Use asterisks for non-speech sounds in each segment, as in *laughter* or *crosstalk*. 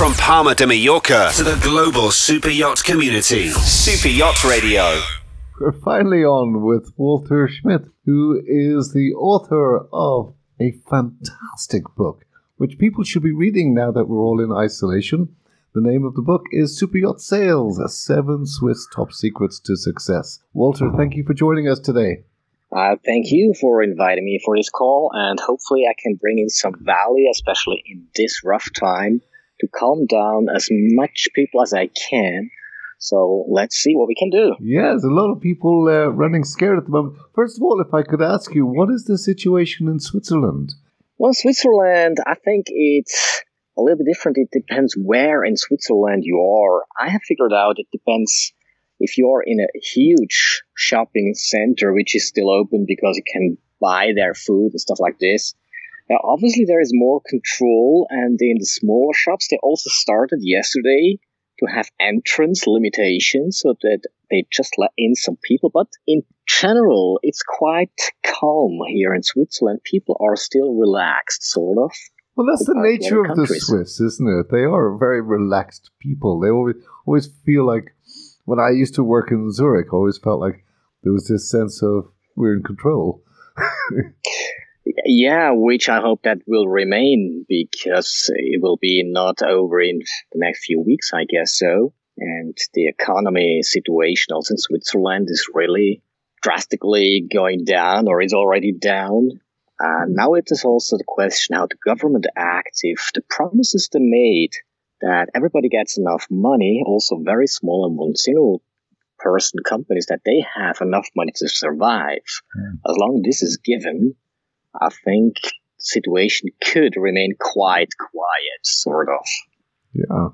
From Palma de Mallorca to the global super yacht community. Super Yacht Radio. We're finally on with Walter Schmidt, who is the author of a fantastic book, which people should be reading now that we're all in isolation. The name of the book is Super Yacht Sales Seven Swiss Top Secrets to Success. Walter, thank you for joining us today. Uh, thank you for inviting me for this call, and hopefully, I can bring in some value, especially in this rough time, to calm down as much people as I can. So let's see what we can do. Yes, a lot of people uh, running scared at the moment. First of all, if I could ask you, what is the situation in Switzerland? Well, Switzerland, I think it's a little bit different. It depends where in Switzerland you are. I have figured out it depends if you are in a huge shopping center, which is still open because you can buy their food and stuff like this. Now, obviously, there is more control, and in the smaller shops, they also started yesterday to have entrance limitations so that they just let in some people. But in general, it's quite calm here in Switzerland. People are still relaxed, sort of. Well, that's the nature of the Swiss, isn't it? They are very relaxed people. They always always feel like when I used to work in Zurich, I always felt like there was this sense of we're in control. *laughs* yeah, which I hope that will remain because it will be not over in the next few weeks, I guess so. And the economy situation also in Switzerland is really drastically going down or is already down. Uh, now it is also the question how the government acts if the promises they made that everybody gets enough money, also very small and one single person companies that they have enough money to survive. Mm. As long as this is given, I think situation could remain quite quiet, sort of. Yeah.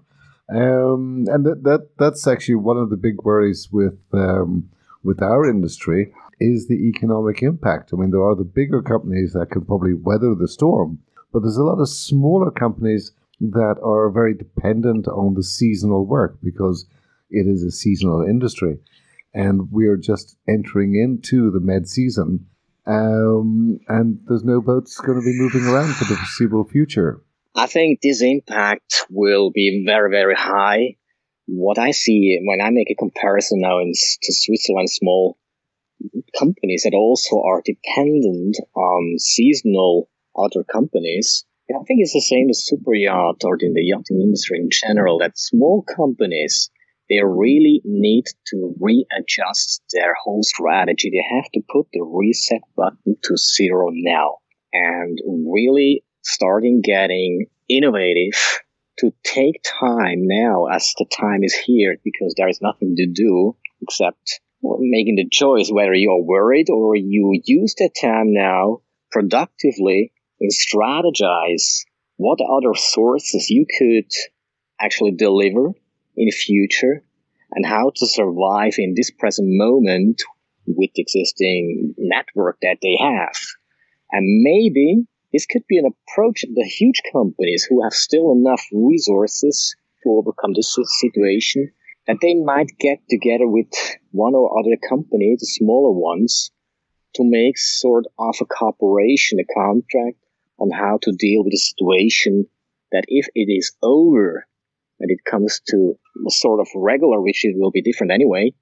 Um, and that, that that's actually one of the big worries with um, with our industry is the economic impact. I mean, there are the bigger companies that can probably weather the storm, but there's a lot of smaller companies that are very dependent on the seasonal work because it is a seasonal industry. And we are just entering into the med season, um, and there's no boats going to be moving around for the foreseeable future. I think this impact will be very, very high. What I see when I make a comparison now in, to Switzerland, small companies that also are dependent on seasonal other companies. I think it's the same as super yacht or in the yachting industry in general that small companies they really need to readjust their whole strategy. They have to put the reset button to zero now and really starting getting innovative to take time now as the time is here because there is nothing to do except making the choice whether you're worried or you use the time now productively and strategize what other sources you could actually deliver in the future and how to survive in this present moment with the existing network that they have. And maybe this could be an approach of the huge companies who have still enough resources to overcome this situation that they might get together with one or other company, the smaller ones, to make sort of a cooperation, a contract on how to deal with a situation that if it is over when it comes to sort of regular, which it will be different anyway,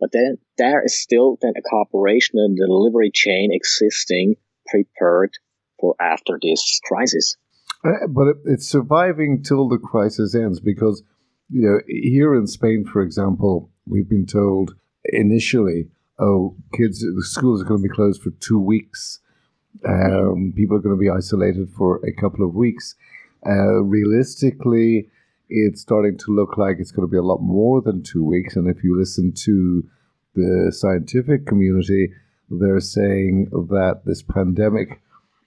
but then there is still then a cooperation and delivery chain existing prepared for after this crisis. Uh, but it, it's surviving till the crisis ends because you know, here in Spain, for example, we've been told initially, oh, kids, the schools are going to be closed for two weeks. Um, people are going to be isolated for a couple of weeks. Uh, realistically, it's starting to look like it's going to be a lot more than two weeks. And if you listen to the scientific community, they're saying that this pandemic,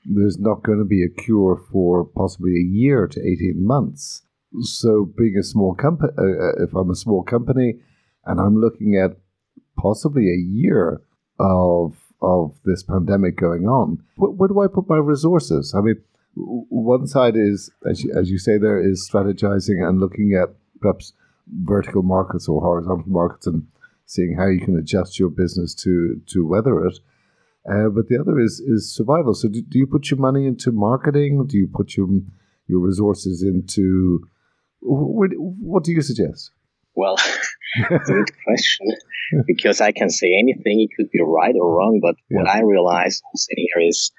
there's not going to be a cure for possibly a year to 18 months. So, being a small company, uh, uh, if I'm a small company and I'm looking at possibly a year of of this pandemic going on, where, where do I put my resources? I mean, one side is, as you, as you say, there is strategizing and looking at perhaps vertical markets or horizontal markets and seeing how you can adjust your business to to weather it. Uh, but the other is is survival. So, do, do you put your money into marketing? Do you put your your resources into What, what do you suggest? Well, *laughs* good *laughs* question because I can say anything. It could be right or wrong, but yeah. what I realize sitting here is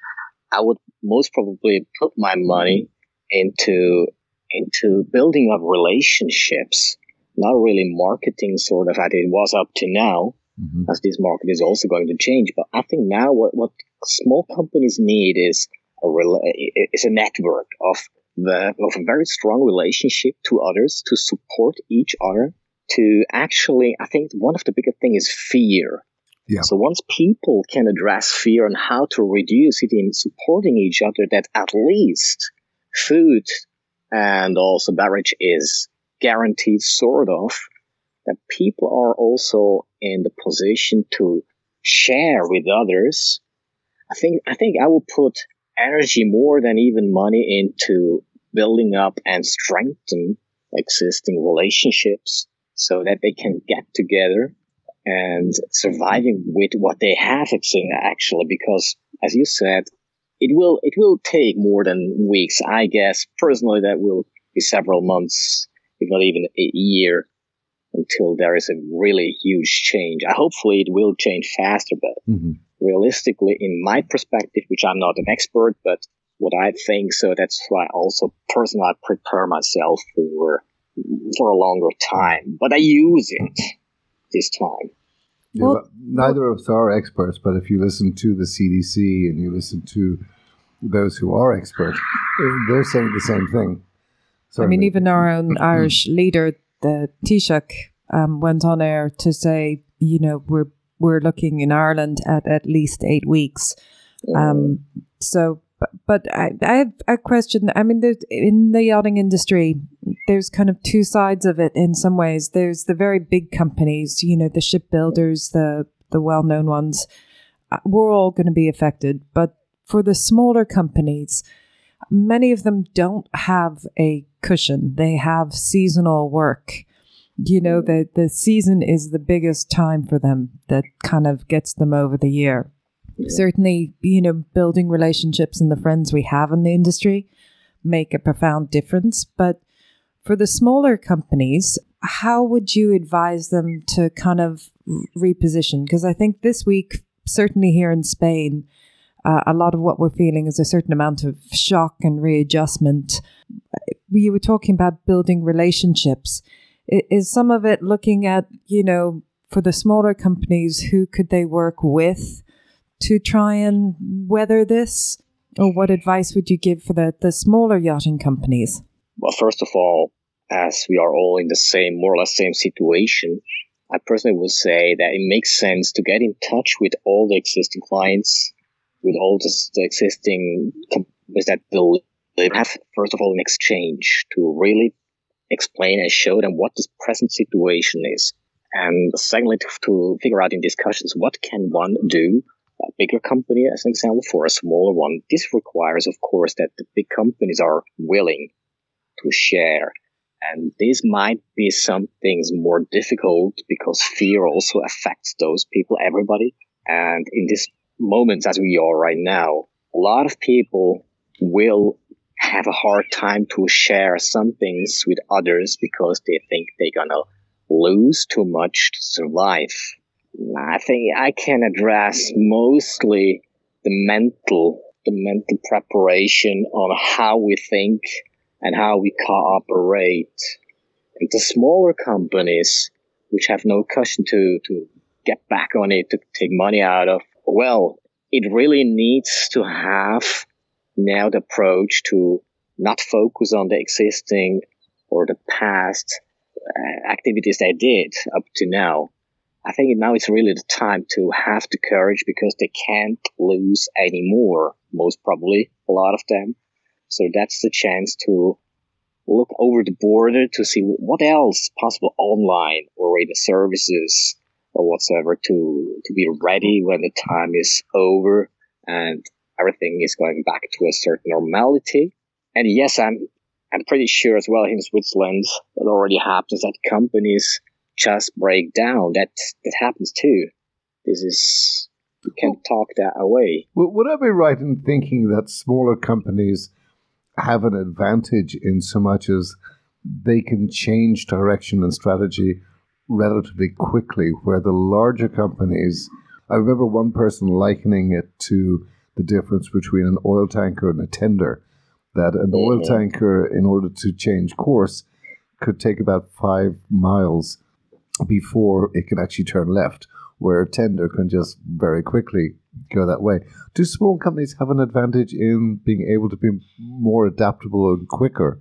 I would most probably put my money into into building up relationships, not really marketing sort of as it was up to now, mm-hmm. as this market is also going to change. But I think now what, what small companies need is a is a network of the of a very strong relationship to others to support each other to actually I think one of the biggest thing is fear. Yeah. So once people can address fear and how to reduce it in supporting each other, that at least food and also beverage is guaranteed sort of that people are also in the position to share with others. I think I think I will put energy more than even money into building up and strengthen existing relationships so that they can get together and surviving with what they have actually because as you said it will it will take more than weeks. I guess personally that will be several months if not even a year until there is a really huge change. I, hopefully it will change faster but mm-hmm. realistically in my perspective which i'm not an expert but what i think so that's why also personally i prepare myself for for a longer time. But i use it this time yeah, well, neither of us are experts, but if you listen to the CDC and you listen to those who are experts, they're saying the same thing. So I mean, even our own *clears throat* Irish leader, the Taoiseach, um, went on air to say, you know, we're we're looking in Ireland at at least eight weeks. Um, so, but, I, I have a question. I mean, in the yachting industry, there's kind of two sides of it in some ways. There's the very big companies, you know, the shipbuilders, the the well known ones. Uh, we're all going to be affected, but for the smaller companies, many of them don't have a cushion. They have seasonal work. You know, the, the season is the biggest time for them that kind of gets them over the year. Certainly, you know, building relationships and the friends we have in the industry make a profound difference. But for the smaller companies, how would you advise them to kind of reposition? Because I think this week, certainly here in Spain, uh, a lot of what we're feeling is a certain amount of shock and readjustment. You were talking about building relationships. Is some of it looking at, you know, for the smaller companies, who could they work with to try and weather this? Or what advice would you give for the, the smaller yachting companies? Well, first of all, as we are all in the same, more or less same situation, I personally would say that it makes sense to get in touch with all the existing clients with all the, the existing companies that they have, first of all, an exchange to really explain and show them what the present situation is. And secondly, to, to figure out in discussions, what can one do a bigger company as an example for a smaller one. This requires, of course, that the big companies are willing to share. And this might be some things more difficult because fear also affects those people, everybody. And in this moments as we are right now, a lot of people will have a hard time to share some things with others because they think they're gonna lose too much to survive. I think I can address mostly the mental, the mental preparation on how we think and how we cooperate. And the smaller companies, which have no cushion to, to get back on it, to take money out of, well, it really needs to have now the approach to not focus on the existing or the past uh, activities they did up to now. I think now it's really the time to have the courage because they can't lose anymore, most probably, a lot of them. So that's the chance to look over the border to see what else possible online or in the services or whatsoever to to be ready when the time is over and everything is going back to a certain normality. And yes, I'm I'm pretty sure as well in Switzerland it already happens that companies just break down. That that happens too. This is you can't talk that away. Well, would I be right in thinking that smaller companies have an advantage in so much as they can change direction and strategy relatively quickly, where the larger companies, I remember one person likening it to the difference between an oil tanker and a tender. That an oil Mhm. tanker, in order to change course, could take about five miles before it can actually turn left, where a tender can just very quickly go that way. Do small companies have an advantage in being able to be more adaptable and quicker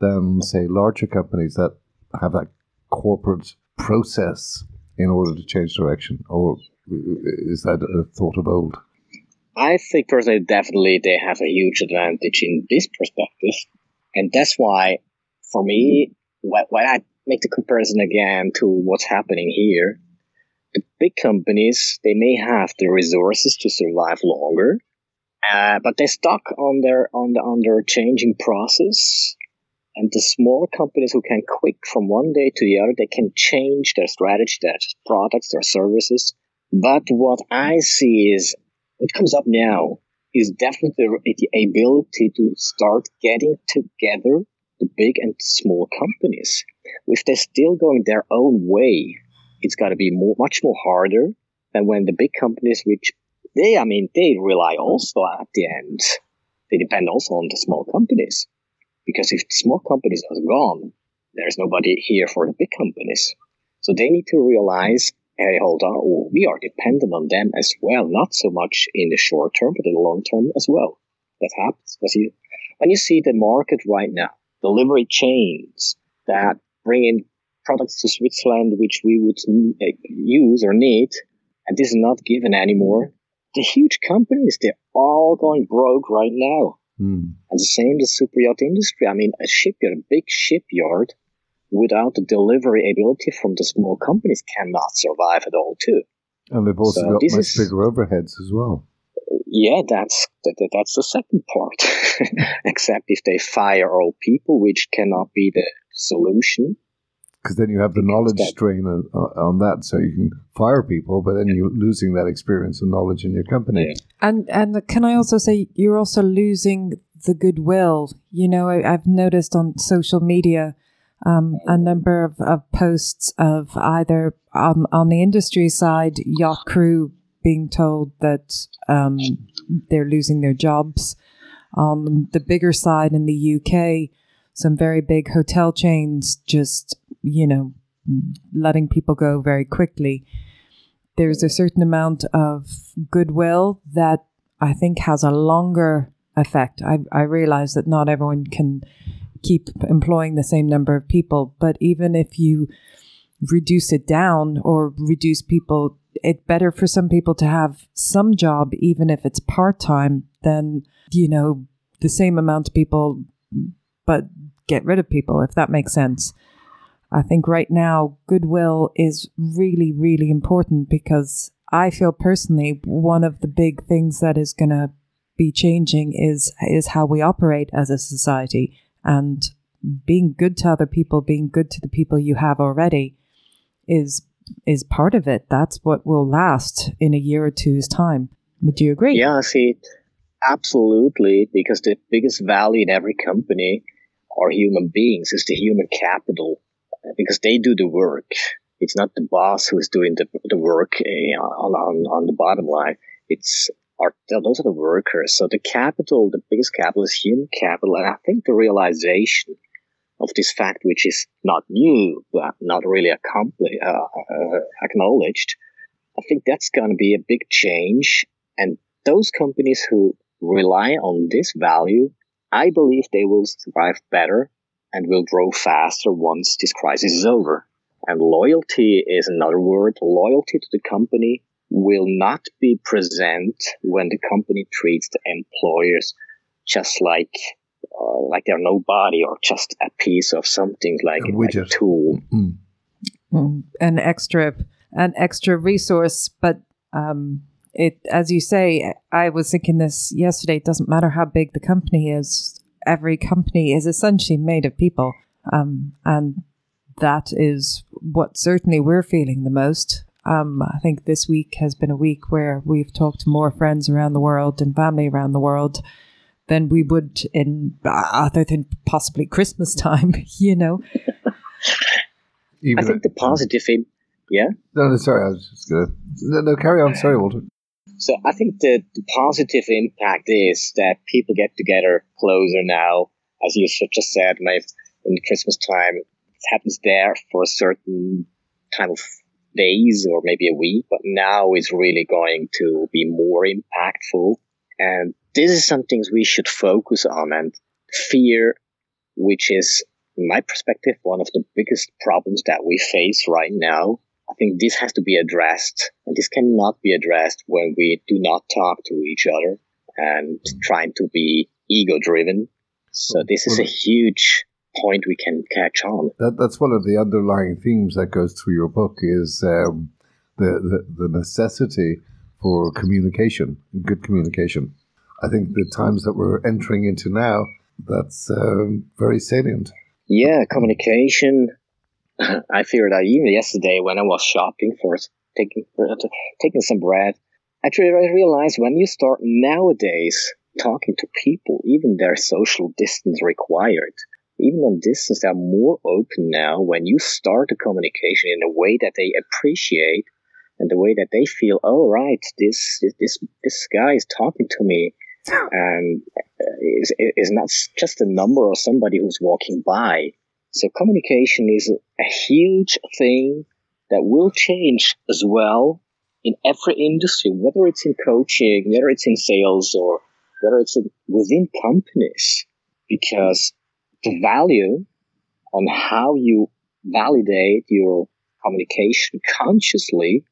than, say, larger companies that have that corporate process in order to change direction? Or is that a thought of old? I think personally, definitely they have a huge advantage in this perspective, and that's why, for me, when I make the comparison again to what's happening here, the big companies they may have the resources to survive longer, uh, but they're stuck on their on the on their changing process. And the small companies who can quick from one day to the other, they can change their strategy, their products, their services. But what I see is what comes up now is definitely the ability to start getting together the big and small companies. If they're still going their own way, it's got to be more, much more harder than when the big companies, which they, I mean, they rely also at the end, they depend also on the small companies. Because if small companies are gone, there's nobody here for the big companies. So they need to realize hey, hold on, oh, we are dependent on them as well, not so much in the short term, but in the long term as well. That happens. Because when you see the market right now, delivery chains that bring in products to Switzerland which we would use or need, and this is not given anymore, the huge companies, they're all going broke right now. Hmm. And the same the super yacht industry. I mean, a shipyard, a big shipyard, without the delivery ability from the small companies cannot survive at all too. And they've also So got much is- bigger overheads as well. Yeah, that's that, that- that's the second part. *laughs* Except if they fire all people, which cannot be the solution. Because then you have the knowledge that- strain on, on that, so you can fire people, but then you're losing that experience and knowledge in your company. Yeah. And and can I also say you're also losing the goodwill. You know, I, I've noticed on social media um, a number of, of posts of either on on the industry side, yacht crew being told that um, they're losing their jobs. On the bigger side in the UK, some very big hotel chains just you know letting people go very quickly. There's a certain amount of goodwill that I think has a longer effect. I, I realize that not everyone can keep employing the same number of people, but even if you reduce it down or reduce people, it's better for some people to have some job, even if it's part time, than, you know, the same amount of people, but get rid of people, if that makes sense. I think right now, goodwill is really, really important because I feel personally one of the big things that is going to be changing is is how we operate as a society and being good to other people, being good to the people you have already is is part of it. That's what will last in a year or two's time. Would you agree? Yeah, I see it. Absolutely, because the biggest value in every company are human beings, is the human capital, because they do the work. It's not the boss who's doing the, the work eh, on, on, on the bottom line. It's our, those are the workers. So the capital, the biggest capital is human capital. And I think the realization of this fact, which is not new, but not really accompli- uh, uh, acknowledged, I think that's going to be a big change. And those companies who rely on this value, I believe they will survive better and will grow faster once this crisis is over. And loyalty is another word. Loyalty to the company will not be present when the company treats the employers just like uh, like they're nobody or just a piece of something like, A like a tool. Mm. Mm, an extra an extra resource but um it as you say i was thinking this yesterday it doesn't matter how big the company is every company is essentially made of people um and that is what certainly we're feeling the most um i think this week has been a week where we've talked to more friends around the world and family around the world than we would in uh, other than possibly Christmas time, *laughs* you know. I think the positive, in, yeah. No, no, sorry, I was just gonna. No, no carry on. Sorry, Walter. So I think the, the positive impact is that people get together closer now, as you just said, maybe in Christmas time. It happens there for a certain time of days or maybe a week, but now it's really going to be more impactful. And this is something we should focus on and fear, which is, in my perspective, one of the biggest problems that we face right now. I think this has to be addressed and this cannot be addressed when we do not talk to each other and trying to be ego driven. So this is a huge point we can catch on. That, that's one of the underlying themes that goes through your book is um, the, the, the necessity for communication, good communication. I think the times that we're entering into now, that's um, very salient. Yeah, communication. I figured out even yesterday when I was shopping for taking taking some bread, Actually, I realized when you start nowadays talking to people, even their social distance required, even on distance, they're more open now when you start a communication in a way that they appreciate and the way that they feel, oh, right, this, this, this guy is talking to me *laughs* and uh, is, is not just a number or somebody who's walking by. So communication is a huge thing that will change as well in every industry, whether it's in coaching, whether it's in sales or whether it's in, within companies, because the value on how you validate your communication consciously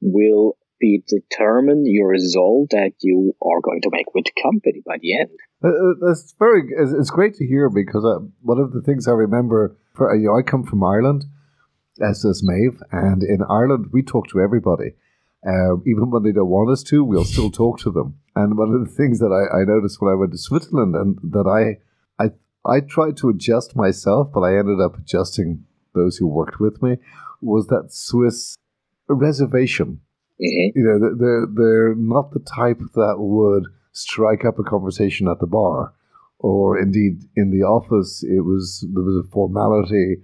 will be determine your result that you are going to make with the company by the end. Uh, uh that's very. It's great to hear because uh, one of the things I remember. For, you know, I come from Ireland, as does Maeve, and in Ireland we talk to everybody. Uh, even when they don't want us to, we'll still talk to them. And one of the things that I, I noticed when I went to Switzerland, and that I, I, I tried to adjust myself, but I ended up adjusting those who worked with me, was that Swiss reservation Mm-hmm. You know, they're they're not the type that would strike up a conversation at the bar, or indeed in the office. It was there was a formality.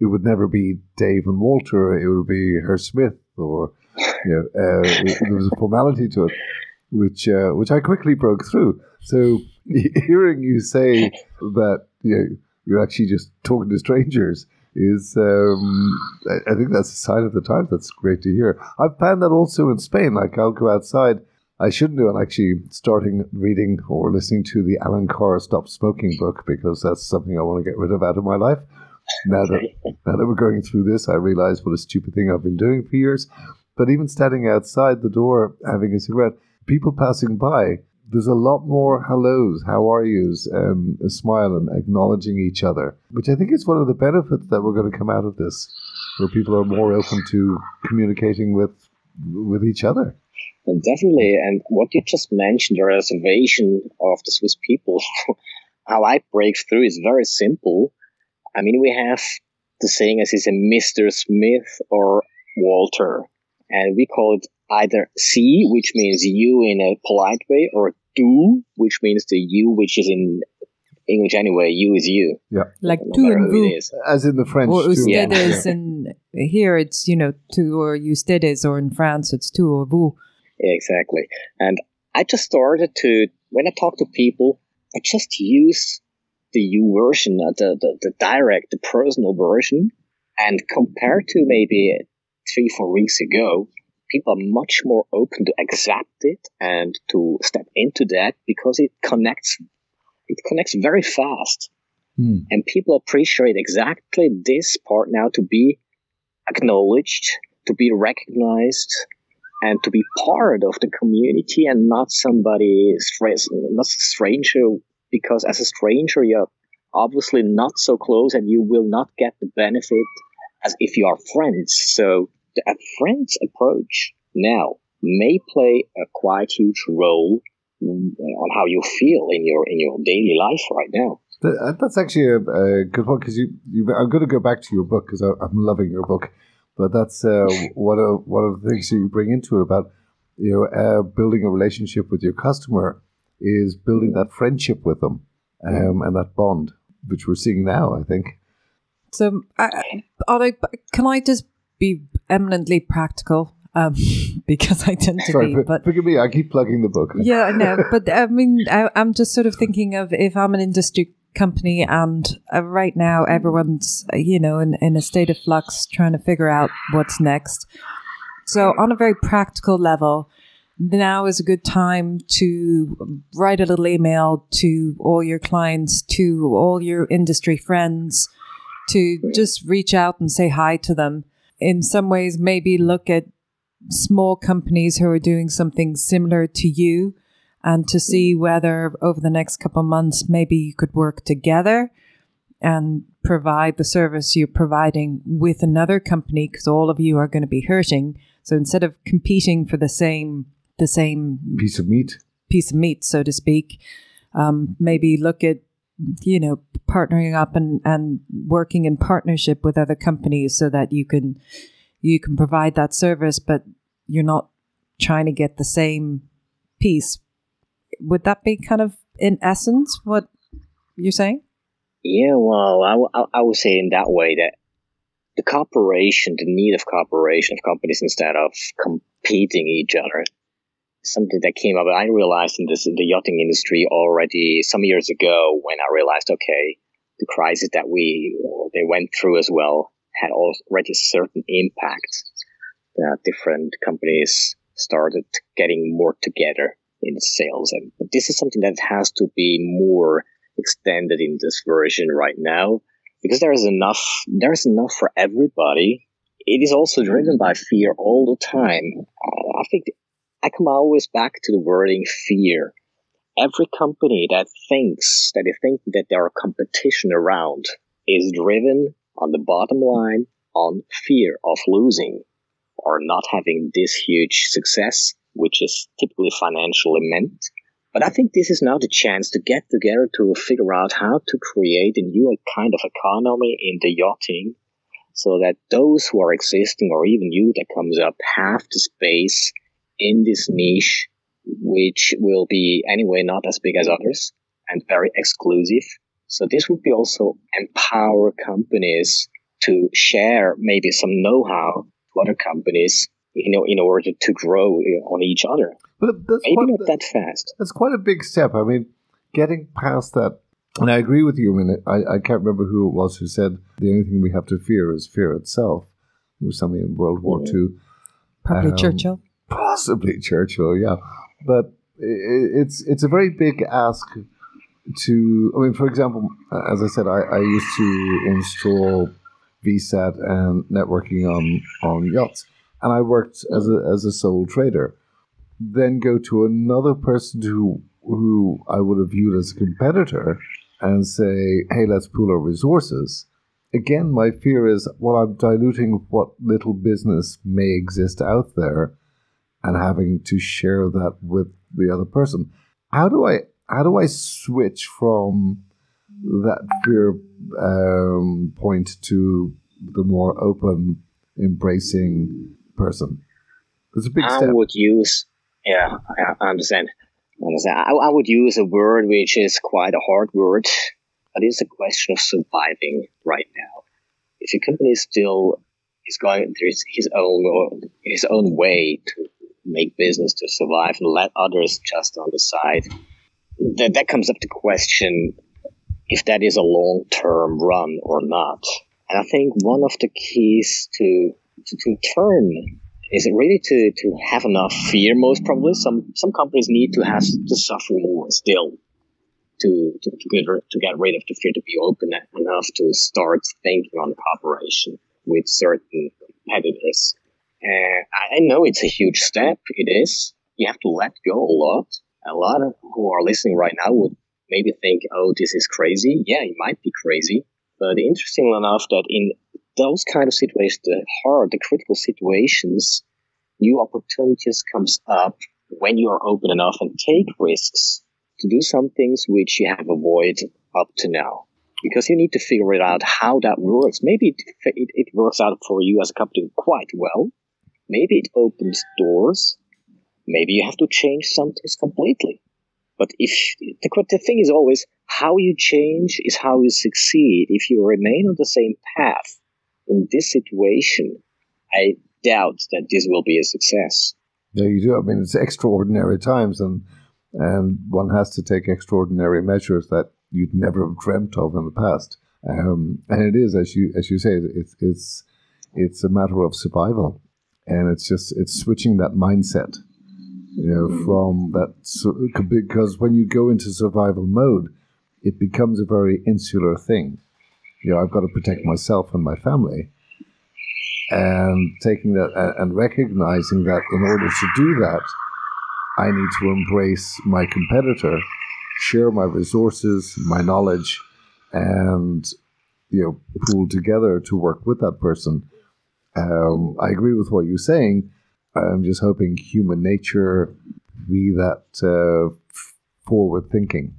It would never be Dave and Walter. It would be Herr Smith, or you know, uh, there was a formality to it, which uh, which I quickly broke through. So *laughs* hearing you say that you know, you're actually just talking to strangers is um, I, think that's a sign of the times. That's great to hear. I've found that also in Spain. Like I'll go outside. I shouldn't do it. Actually, starting reading or listening to the Allen Carr Stop Smoking book because that's something I want to get rid of out of my life. Now that *laughs* now that we're going through this, I realize what a stupid thing I've been doing for years. But even standing outside the door having a cigarette, people passing by there's a lot more hellos, how are yous, and a smile and acknowledging each other, which I think is one of the benefits that we're going to come out of this, where people are more open to communicating with with each other. Definitely, and what you just mentioned, the reservation of the Swiss people, *laughs* how I break through is very simple. I mean, we have the saying as is a Mr. Smith or Walter, and we call it either Sie, which means you in a polite way, or du, which means the you, which is in English anyway. You is you. Yeah, like no tu and vous, as in the French. Or ustedes, yeah. and here it's you know tu or ustedes, or in France it's tu or vous. Exactly, and I just started to when I talk to people, I just use the you version, uh, the, the the direct, the personal version, and compared to maybe three four weeks ago, people are much more open to accept it and to step into that because it connects it connects very fast mm. and people appreciate exactly this part now to be acknowledged to be recognized and to be part of the community and not somebody not a stranger because as a stranger you're obviously not so close and you will not get the benefit as if you are friends so a friend's approach now may play a quite huge role on how you feel in your in your daily life right now. Uh, that's actually a, a good one because you, you, I'm going to go back to your book because I'm loving your book, but that's uh, *laughs* one of one of the things that you bring into it about you know uh, building a relationship with your customer is building that friendship with them um, and that bond, which we're seeing now, I think. So, I, I, can I just be eminently practical? Um, *laughs* because I tend to Sorry, be. But forgive me, I keep plugging the book. yeah, I know. But I *laughs* mean, I, I'm just sort of thinking of if I'm an industry company and uh, right now everyone's, uh, you know, in, in a state of flux trying to figure out what's next. So, on a very practical level, now is a good time to write a little email to all your clients, to all your industry friends, to just reach out and say hi to them. In some ways, maybe look at small companies who are doing something similar to you and to see whether over the next couple of months maybe you could work together and provide the service you're providing with another company because all of you are going to be hurting so instead of competing for the same the same Piece of meat. piece of meat so to speak um, maybe look at you know partnering up and, and working in partnership with other companies so that you can you can provide that service but you're not trying to get the same piece. Would that be kind of in essence what you're saying? Yeah, well, I, w- I- would say in that way that the cooperation, the need of cooperation of companies instead of competing each other, something that came up. I realized in this in the yachting industry already some years ago when I realized, okay, the crisis that we they went through as well had already a certain impact. That different companies started getting more together in sales, and this is something that has to be more extended in this version right now because there is enough there is enough for everybody it is also driven by fear all the time i think i come always back to the wording fear. Every company that thinks that they think that there are competition around is driven on the bottom line on fear of losing or not having this huge success which is typically financially meant. But I think this is now the chance to get together to figure out how to create a new kind of economy in the yachting so that those who are existing or even you that comes up have the space in this niche, which will be anyway not as big as others and very exclusive. So this would be also empower companies to share maybe some know-how to other companies, you know, in order to grow on each other. But that's Maybe quite, not that fast. that's quite a big step. I mean, getting past that, and I agree with you. I mean, I, I can't remember who it was who said the only thing we have to fear is fear itself. It was something in World War Yeah. II. probably Um, churchill Possibly Churchill, yeah. But it's it's a very big ask to. I mean, for example, uh, as I said, I, I used to install VSAT and networking on on yachts, and I worked as a as a sole trader. Then go to another person who who I would have viewed as a competitor and say, "Hey, let's pool our resources." Again, my fear is, well, I'm diluting what little business may exist out there and having to share that with the other person. How do I how do I switch from that fear um, point to the more open, embracing person? It's a big I step. would use, yeah, I understand. I understand. I, I would use a word which is quite a hard word, but it's a question of surviving right now. If your company is still is going through his, his own his own way to make business to survive and let others just on the side, that that comes up to question if that is a long term run or not. And I think one of the keys to to, to turn is it really to, to have enough fear most probably. Some some companies need to have to suffer more still to to, to get to get rid of the fear to be open enough to start thinking on cooperation with certain competitors I, know it's a huge step it is you have to let go a lot a lot of who are listening right now would maybe think oh this is crazy yeah it might be crazy but interesting enough that in those kind of situations, the hard, the critical situations, new opportunities comes up when you are open enough and take risks to do some things which you have avoided up to now. Because you need to figure it out how that works. Maybe it, it, it works out for you as a company quite well. Maybe it opens doors. Maybe you have to change some things completely. But if the, the thing is always how you change is how you succeed. If you remain on the same path in this situation, I doubt that this will be a success. Yeah, you do. I mean, it's extraordinary times, and and one has to take extraordinary measures that you'd never have dreamt of in the past. Um, and it is, as you as you say, it's it's it's a matter of survival, and it's just it's switching that mindset, you know, mm. from that because when you go into survival mode, it becomes a very insular thing. You know, I've got to protect myself and my family, and taking that and recognizing that in order to do that, I need to embrace my competitor, share my resources, my knowledge, and you know pool together to work with that person. Um, I agree with what you're saying. I'm just hoping human nature be that uh, forward thinking.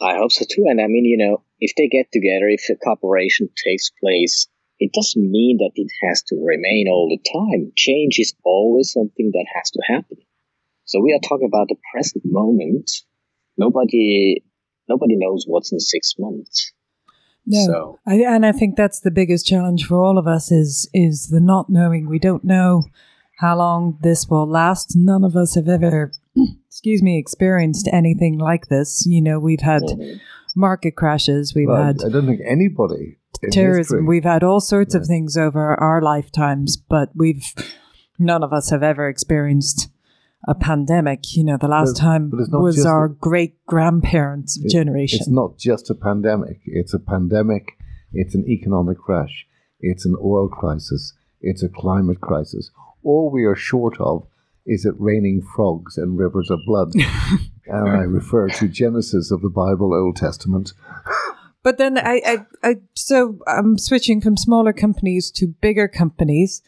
I hope so too. And I mean, you know, if they get together, if a cooperation takes place, it doesn't mean that it has to remain all the time. Change is always something that has to happen. So we are talking about the present moment. Nobody, nobody knows what's in six months. No, so. I, and I think that's the biggest challenge for all of us is is the not knowing. We don't know how long this will last. None of us have ever, *clears throat* excuse me, experienced anything like this. You know, we've had mm-hmm. market crashes. We've well, had. I don't think anybody. Terrorism. History. We've had all sorts yeah. of things over our lifetimes, but we've none of us have ever experienced a pandemic. You know, the last but, time but was our great grandparents' it, generation. It's not just a pandemic. It's a pandemic. It's an economic crash. It's an oil crisis. It's a climate crisis. All we are short of is it raining frogs and rivers of blood. *laughs* and I refer to Genesis of the Bible, Old Testament. But then I, I, I, so I'm switching from smaller companies to bigger companies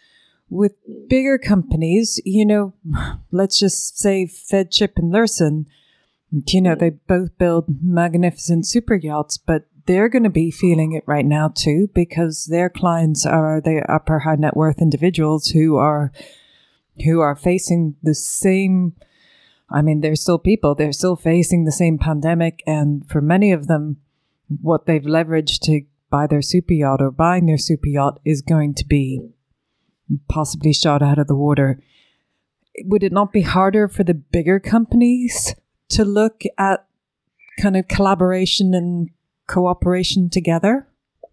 with bigger companies, you know, let's just say Feadship and Lürssen, you know, they both build magnificent super yachts, but they're going to be feeling it right now too because their clients are the upper high net worth individuals who are who are facing the same I mean they're still people they're still facing the same pandemic and for many of them what they've leveraged to buy their super yacht or buying their super yacht is going to be possibly shot out of the water. Would it not be harder for the bigger companies to look at kind of collaboration and cooperation together?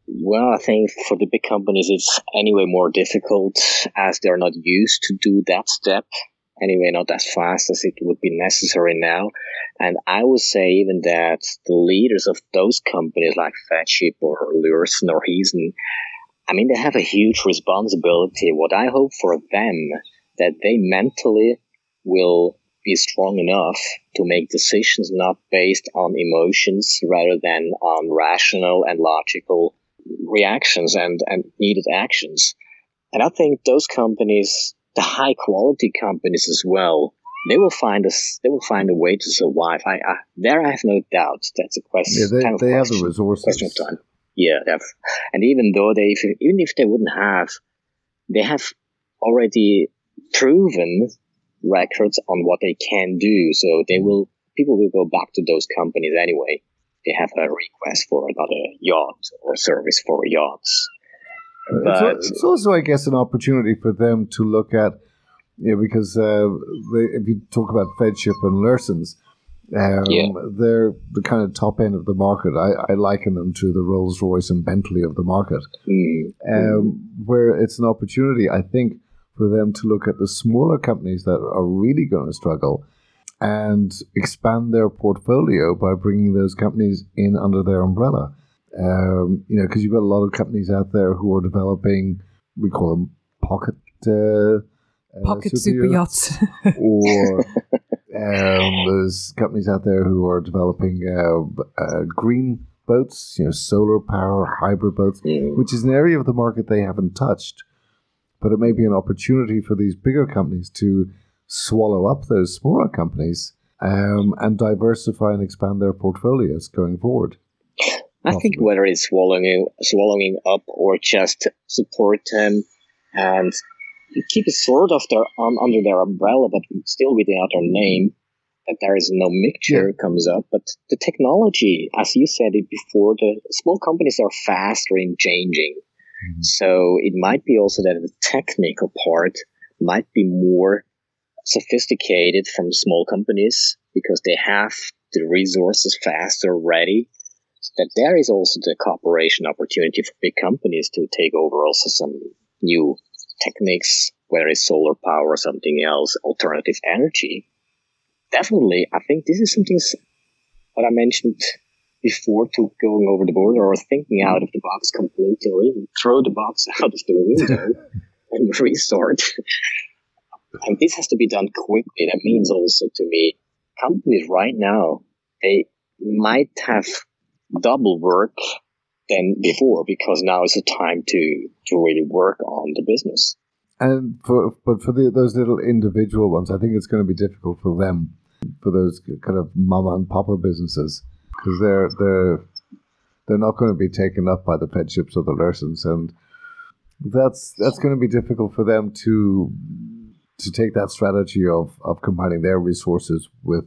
Well, I think for the big companies, it's anyway more difficult as they're not used to do that step. Anyway, not as fast as it would be necessary now. And I would say even that the leaders of those companies like Feadship or Lürssen or Heesen, I mean, they have a huge responsibility. What I hope for them that they mentally will be strong enough to make decisions not based on emotions rather than on rational and logical reactions and, and needed actions. And I think those companies, the high quality companies as well, they will find us. They will find a way to survive. I, I there I have no doubt. That's a question. Yeah, they, they question, have the resources. Question of time. Yeah, and even though they, even if they wouldn't have, they have already proven records on what they can do. So they will, people will go back to those companies anyway. They have a request for another yacht or service for yachts. But, it's, it's also, I guess, an opportunity for them to look at, you know, because uh, they, if you talk about Feadship and Lürssens, um, yeah. They're the kind of top end of the market. I, I liken them to the Rolls Royce and Bentley of the market, mm. Um, where it's an opportunity, I think, for them to look at the smaller companies that are really going to struggle and expand their portfolio by bringing those companies in under their umbrella. Um, you know, because you've got a lot of companies out there who are developing, we call them pocket. Uh, uh pocket super yachts, or Um, there's companies out there who are developing uh, uh, green boats, you know, solar power, hybrid boats, mm. which is an area of the market they haven't touched. But it may be an opportunity for these bigger companies to swallow up those smaller companies um, and diversify and expand their portfolios going forward. I Possibly. think whether it's swallowing swallowing up or just support them and keep it sort of their um, under their umbrella, but still without their name. that there is no mixture Yeah. comes up. But the technology, as you said it before, the small companies are faster in changing. Mhm. So it might be also that the technical part might be more sophisticated from small companies because they have the resources faster ready. That there is also the cooperation opportunity for big companies to take over also some new techniques, whether it's solar power or something else, alternative energy. Definitely, I think this is something what I mentioned before to going over the border or thinking out of the box completely or even throw the box *laughs* out of the window *laughs* and restart. *laughs* and this has to be done quickly. That means also to me, companies right now, they might have double work than before because now is the time to, to really work on the business. And for but for the, those little individual ones, I think it's going to be difficult for them, for those kind of mama and papa businesses, because they're they're they're not going to be taken up by the Feadships or the Heesens, and that's that's going to be difficult for them to to take that strategy of of combining their resources with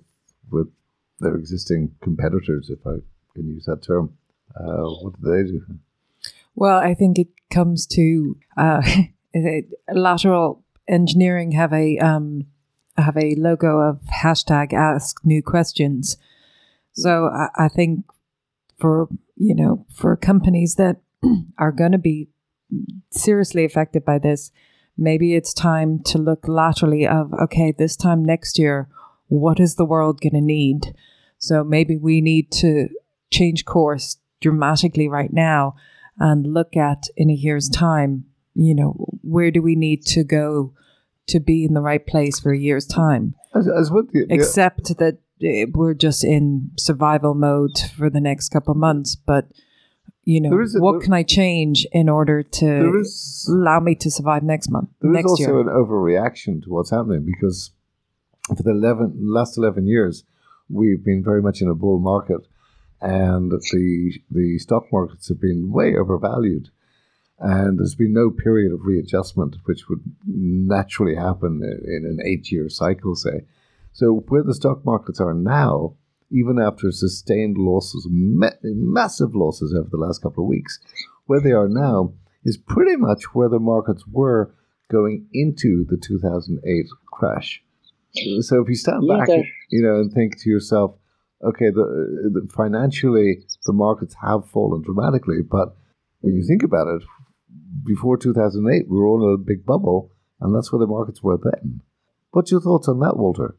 with their existing competitors, if I can use that term. Uh, what do they do? Well, I think it comes to uh, *laughs* lateral engineering have a um, have a logo of hashtag Ask New Questions. So I, I think for you know for companies that *clears throat* are going to be seriously affected by this, maybe it's time to look laterally of okay, this time next year, what is the world going to need? So maybe we need to change course dramatically right now and look at in a year's time, you know, where do we need to go to be in the right place for a year's time? As, as what the, Except that eh, we're just in survival mode for the next couple of months. But, you know, a- what there- can I change in order to is allow me to survive next month, There is next also year? an overreaction to what's happening because for the 11, last 11 years, we've been very much in a bull market and the, the stock markets have been way overvalued. And there's been no period of readjustment, which would naturally happen in an eight year cycle, say. So, where the stock markets are now, even after sustained losses, ma- massive losses over the last couple of weeks, where they are now is pretty much where the markets were going into the 2008 crash. So if you stand back, you know, and think to yourself, okay, the, uh, the financially the markets have fallen dramatically, but when you think about it, before 2008, we were all in a big bubble, and that's where the markets were then. What's your thoughts on that, Walter?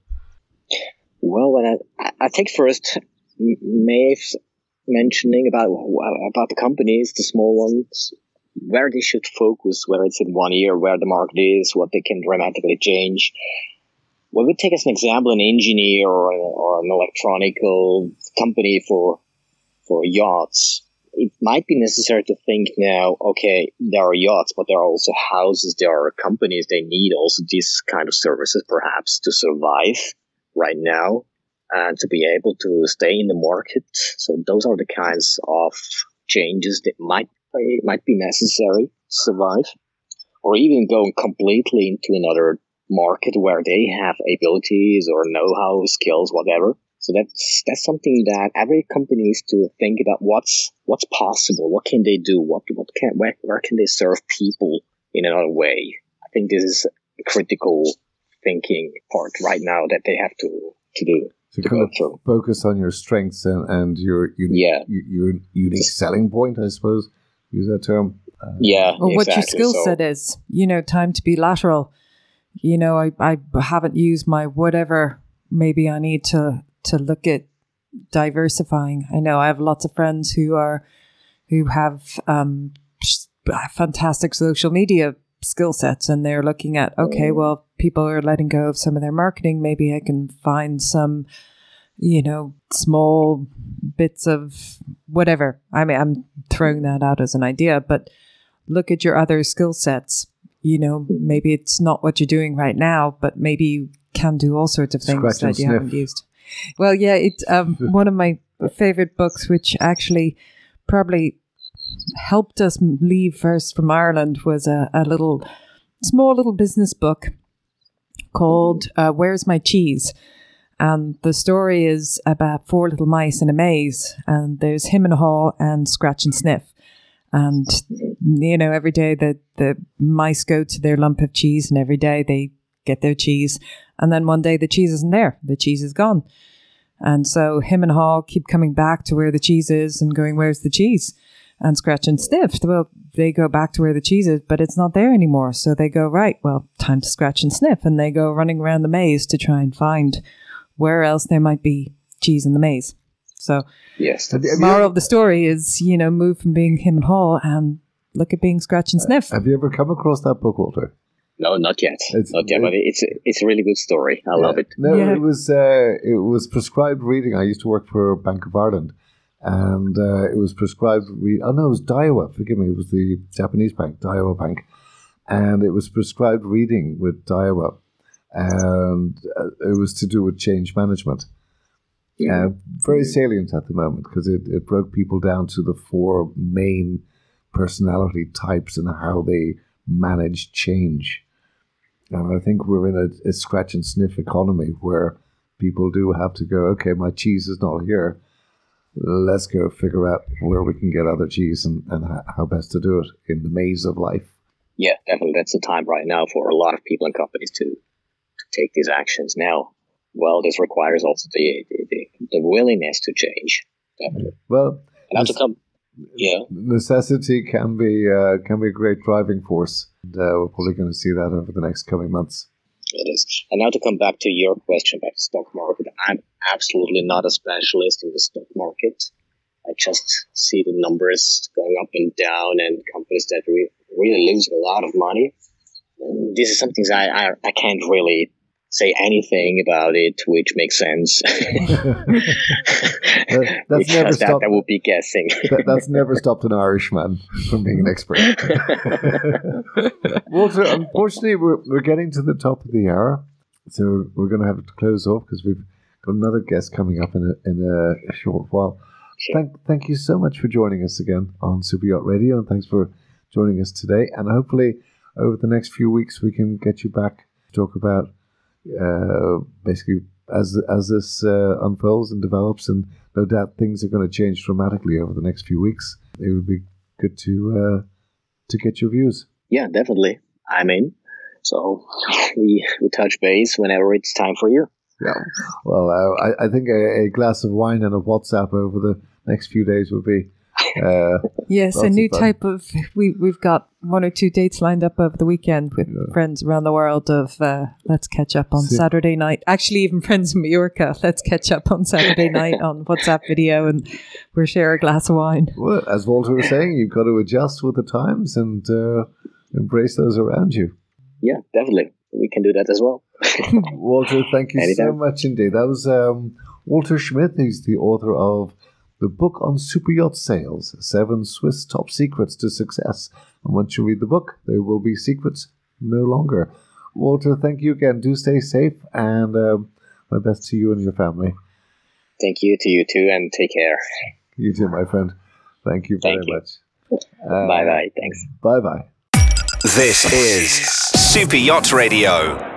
Well, I, I- think first Maeve's mentioning about about the companies, the small ones, where they should focus, whether it's in one year, where the market is, what they can dramatically change. Well, we take as an example an engineer or, or an electronical company for for yachts. It might be necessary to think now, okay, there are yachts, but there are also houses, there are companies, they need also these kind of services perhaps to survive right now and to be able to stay in the market. So those are the kinds of changes that might might be necessary to survive, or even going completely into another market where they have abilities or know-how, skills, whatever. So that's that's something that every company needs to think about. What's what's possible? What can they do? What what can where, where can they serve people in another way? I think this is a critical thinking part right now that they have to to do To to kind go of through. focus on your strengths and, and your unique, Yeah. y- your unique selling point, I suppose. Use that term. Uh, yeah, or what your exactly. skill So- set is. You know, time to be lateral. You know, I, I haven't used my whatever. Maybe I need to to look at diversifying. I know I have lots of friends who are who have um, fantastic social media skill sets, and they're looking at okay, well, people are letting go of some of their marketing. Maybe I can find some, you know, small bits of whatever. I mean, I'm throwing that out as an idea, but look at your other skill sets. You know, maybe it's not what you're doing right now, but maybe you can do all sorts of things Scratch that you sniff. haven't used. Well, yeah, it's um, *laughs* one of my favorite books, which actually probably helped us leave first from Ireland, was a, a little small little business book called uh, "Where's My Cheese," And the story is about four little mice in a maze, and there's him and haw and scratch and sniff. And you know, every day the the mice go to their lump of cheese, and every day they get their cheese, and then one day the cheese isn't there, the cheese is gone, and so him and Haw keep coming back to where the cheese is and going, "Where's the cheese?" And scratch and sniff. Well, they go back to where the cheese is, but it's not there anymore. So they go, right, well, time to scratch and sniff. And they go running around the maze to try and find where else there might be cheese in the maze. So, yes, the moral of the story is, you know, move from being him and Haw and look at being scratch and sniff. Have you ever come across that book, Walter? No, not yet. It's, not yet, it, but it's it's a really good story. I yeah. love it. No, yeah. it was uh, it was prescribed reading. I used to work for Bank of Ireland, and uh, it was prescribed. Re- oh no, it was Daiwa. Forgive me, it was the Japanese bank, Daiwa Bank, and it was prescribed reading with Daiwa, and uh, it was to do with change management. Yeah, uh, very salient at the moment because it, it broke people down to the four main personality types and how they manage change. And I think we're in a, a scratch and sniff economy where people do have to go, okay, my cheese is not here let's go figure out where we can get other cheese and, and how best to do it in the maze of life. Yeah, definitely. That's the time right now for a lot of people and companies to, to take these actions now. Well, this requires also the, the, the willingness to change. Definitely. Well, and to come, yeah. Necessity can be uh, can be a great driving force. And, uh, we're probably going to see that over the next coming months. It is. And now to come back to your question about the stock market, I'm absolutely not a specialist in the stock market. I just see the numbers going up and down and companies that re- really lose a lot of money. This is something I, I, I can't really say anything about it which makes sense. *laughs* that, *laughs* that's never stopped. That, would be guessing. *laughs* that, that's never stopped an Irishman from being an expert. Walter, unfortunately, we're, we're getting to the top of the hour, so we're going to have to close off because we've got another guest coming up in a, in a short while. Sure. Thank, thank you so much for joining us again on Super Yacht Radio, and thanks for joining us today. And hopefully, over the next few weeks, we can get you back to talk about uh, basically as as this uh, unfolds and develops, and no doubt things are going to change dramatically over the next few weeks. It would be good to uh, to get your views. Yeah, definitely. I'm in. So *laughs* we we touch base whenever it's time for you. Yeah. Well, uh, I, I think a, a, glass of wine and a WhatsApp over the next few days would be uh, yes, a new of type of we we've got one or two dates lined up over the weekend with yeah. friends around the world. Of uh, let's catch up on See. Saturday night. Actually, even *laughs* friends in Mallorca. Let's catch up on Saturday night on WhatsApp video, and we'll share a glass of wine. Well, as Walter was saying, you've got to adjust with the times and uh, embrace those around you. Yeah, definitely. We can do that as well. *laughs* Walter, thank you Anytime. so much indeed. That was um, Walter Schmidt. He's the author of the book on super yacht sales, Seven Swiss Top Secrets to Success. And once you read the book, there will be secrets no longer. Walter, thank you again. Do stay safe and um, my best to you and your family. Thank you to you too, and take care. You too, my friend. Thank you very thank you. much. Uh, bye bye. Thanks. Bye bye. This is Super Yacht Radio.